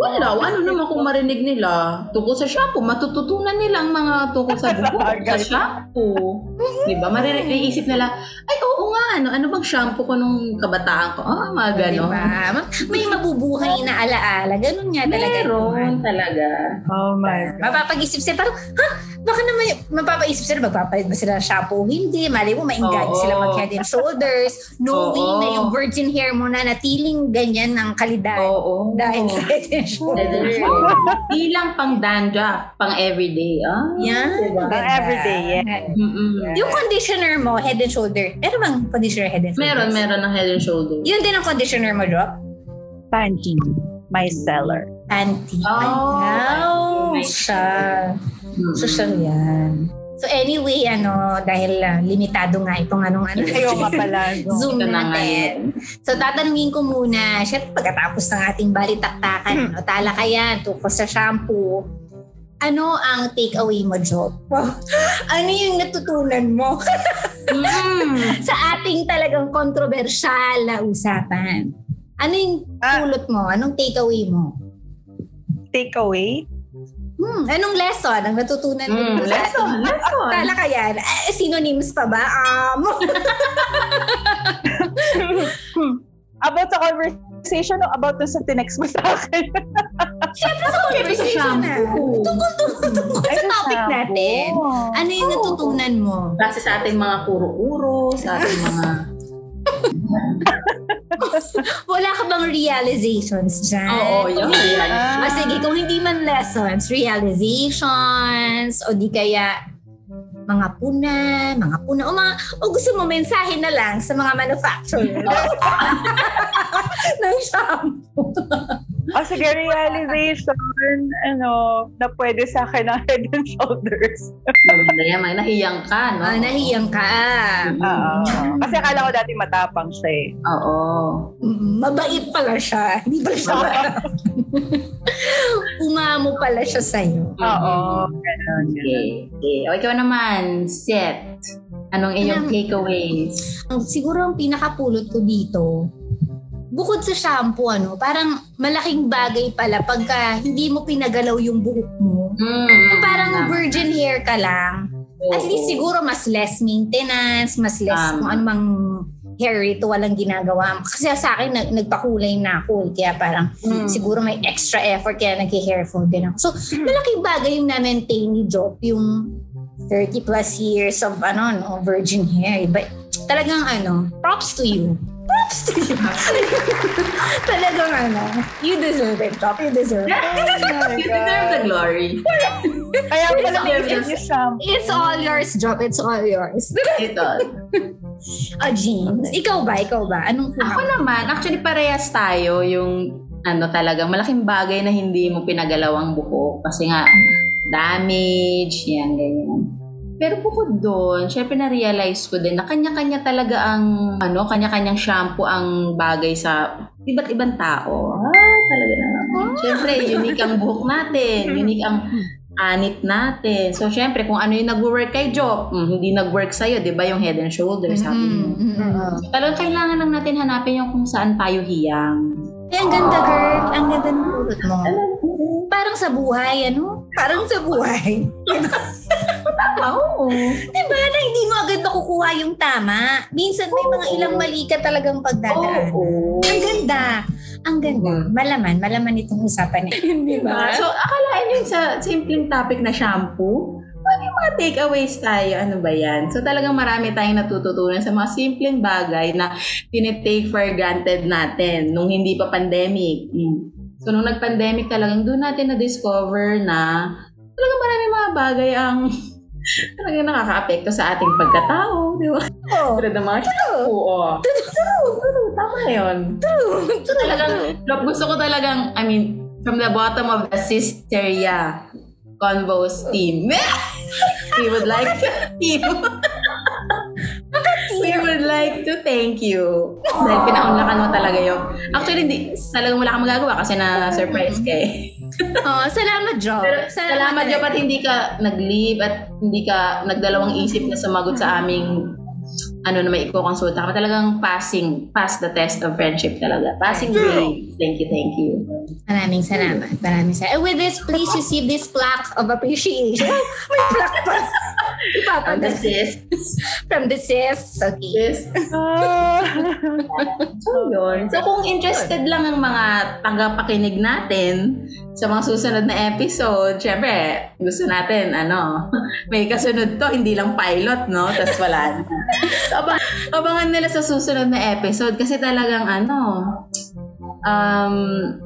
Wala. Ano naman kung marinig nila tungkol sa shampoo, matututunan nila ang mga tungkol sa buhok, sa shampoo. Di ba? Marinig, naiisip nila, ay oo nga, ano, ano bang shampoo ko nung kabataan ko? Ah, mga Di gano'n. ba? Ma- May mabubuhay na alaala. Ganun nga talaga. Meron talaga. Oh my God. Mapapag-isip sila, parang, ha? Baka naman, mapapaisip sila, magpapalit ba sila ng shampoo? Hindi. Mali mo, mainggan Oo. sila mag head and shoulders, knowing Oo. na yung virgin hair mo na natiling ganyan ng kalidad. Oo. Dahil sa head and Head and shoulders. shoulders. Di lang pang dandruff, pang everyday. Ah, Yan. diba? Ang everyday, yeah. Mm-mm. Yung conditioner mo, head and shoulder. Meron bang conditioner head and shoulders? Meron, meron ng head and shoulders. Yun din ang conditioner mo, Drop? Pantene. My seller. Anti. Oh, Wow. my Siya. Mm-mm. Social yan. So anyway, ano, dahil ah, limitado nga itong anong ano. Kayo nga pala. Zoom Ito na natin. So tatanungin ko muna, syempre pagkatapos ng ating balitaktakan, Hmm. ano, talakayan tungkol sa shampoo, ano ang takeaway mo, Job? ano yung natutunan mo Mm. sa ating talagang kontrobersyal na usapan? Ano yung Ah. pulot mo? Anong takeaway mo? Take away. Hmm, anong lesson ang natutunan mo Mm, dito sa lesson, ating lesson. talakayan? Eh, synonyms pa ba? Um, About sa conversation o about dun sa tinext mo sa akin? Siyempre sa conversation na. Tungkol, tungkol, tungkol sa topic natin. Ano yung natutunan mo? Base sa ating mga kuro-kuro, sa ating mga... Wala ka bang realizations dyan? Oo, yun. yan. Ah, sige, kung hindi man lessons, realizations, o di kaya mga puna, mga puna, o, mga, o gusto mo mensahe na lang sa mga manufacturer ng shampoo. Oh, sige, realization, ano, na pwede sa akin ng head and shoulders. Maganda yan, may nahiyang ka, no? Ah, nahiyang ka. Oo. Kasi akala ko dati matapang siya eh. Oo. Mm, Mabait pala siya. Hindi pala siya. Umamo pala siya sa'yo. Oo. Ganun. Okay. okay. O, ikaw naman, Seth. Anong iyong takeaways? Ang- siguro ang pinakapulot ko dito, bukod sa shampoo, ano, parang malaking bagay pala pagka hindi mo pinagalaw yung buhok mo. Mm, parang tama. virgin hair ka lang, at least Oo. siguro mas less maintenance, mas less Tama. kung ano mang hair ritual ang ginagawa mo. Kasi sa akin, nag, nagpakulay na ako. eh. Kaya parang Mm. siguro may extra effort kaya nag-hair fall din ako. So, malaking bagay yung na-maintain ni Job, yung 30 plus years of ano, no, virgin hair. But talagang ano, props to you. Talagang ano, you deserve it, Job. You deserve it. Oh You deserve the glory. Kaya pala may It's- yung shampoo. It's all yours, Job. It's all yours. Ito. Ah, Jeans. Ikaw ba? Ikaw ba? Anong Ako kuna? naman, actually parehas tayo yung ano talagang malaking bagay na hindi mo pinagalaw ang buhok kasi nga damage, yan, ganyan. Pero bukod doon, syempre na-realize ko din na kanya-kanya talaga ang, ano, kanya-kanyang shampoo ang bagay sa iba't ibang tao. Ah, talaga naman. Syempre, unique ang buhok natin, unique ang anit natin. So, syempre, kung ano yung nag-work kay Job, hmm, hindi nag-work sa'yo, di ba, yung head and shoulders, sabi mo. Mm, mm, mm. Talagang kailangan lang natin hanapin yung kung saan tayo hiyang. Ay, ang ganda, girl. Ang ganda ng pulot mo. Parang sa buhay, ano? Parang sa buhay. Oo. Diba na hindi mo agad makukuha yung tama? Minsan may mga ilang mali ka talagang pagdadaan. Oo. Ang ganda. Ang ganda. Malaman. Malaman itong usapan na yun. Di ba? So, akalain yun sa simpleng topic na shampoo, ano yung mga mga takeaways tayo. Ano ba yan? So talagang marami tayong natututunan sa mga simpleng bagay na tinitake for granted natin nung hindi pa pandemic. So nung nag-pandemic talagang doon natin na-discover na talagang marami mga bagay ang talagang nakaka-apekto sa ating pagkatao. Di ba? Oh, Tulad ng mga Oo. True. True. Tama yun. true. So talagang, gusto ko talagang, I mean, from the bottom of the Sisteria Convos team, we would like to. We would like to thank you. Dahil pinaunlakan mo talaga yung... Actually, hindi, talagang wala kang magagawa kasi na-surprise ka eh. Oh, salamat, Jo. Pero salamat Job at hindi ka nag-leave at hindi ka nagdalawang isip na sumagot sa aming ano na may iko-consulta ka. Talagang passing, pass the test of friendship talaga. Passing grade. Thank you, thank you. Maraming salamat. Maraming salamat. And with this, please receive this plaque of appreciation. May plaque pa. Ang Ipapadas assist. from the sis. Okay. Yes. Ah. So, yun. So, kung interested lang ang mga tagapakinig natin sa mga susunod na episode, syempre, gusto natin, ano, may kasunod to, hindi lang pilot, no? Tapos wala na. So, abang, abangan nila sa susunod na episode kasi talagang, ano, um,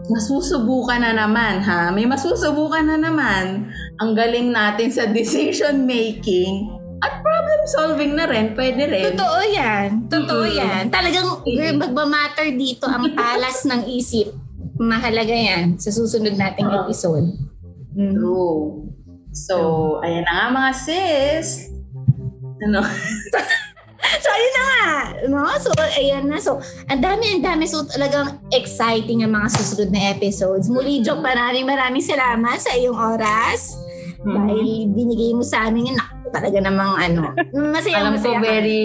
masusubukan na naman, ha? May masusubukan na naman ang galing natin sa decision making at problem solving na rin, pwede rin. Totoo yan. Totoo Mm-mm. yan. Talagang girl, magmamatter dito ang talas ng isip. Mahalaga yan sa susunod nating Oo. episode. Mm. True. So, ayan na nga mga sis. Ano? So, ayun na nga. No? So, ayan na. So, ang dami, ang dami. So, talagang exciting ang mga susunod na episodes. Muli, Jok, maraming maraming salamat sa iyong oras. Dahil binigay mo sa amin yun. Talaga namang ano. Masaya, Alam ko masaya. very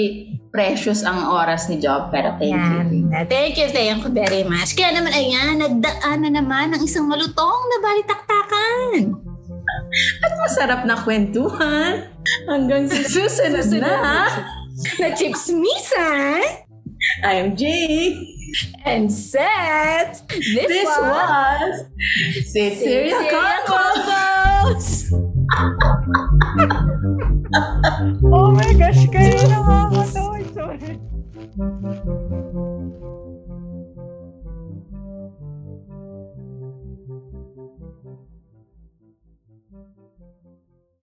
precious ang oras ni Job, pero thank you. Yan. Thank you, thank you very much. Kaya naman, ayan, nagdaan na naman ng isang malutong na balitaktakan. At masarap na kwentuhan. Hanggang sa susunod na. Na chips misan I'm Jay. and set. This, This was Sitseria Convo. Oh my gosh, kayo nakakatawa. Sorry.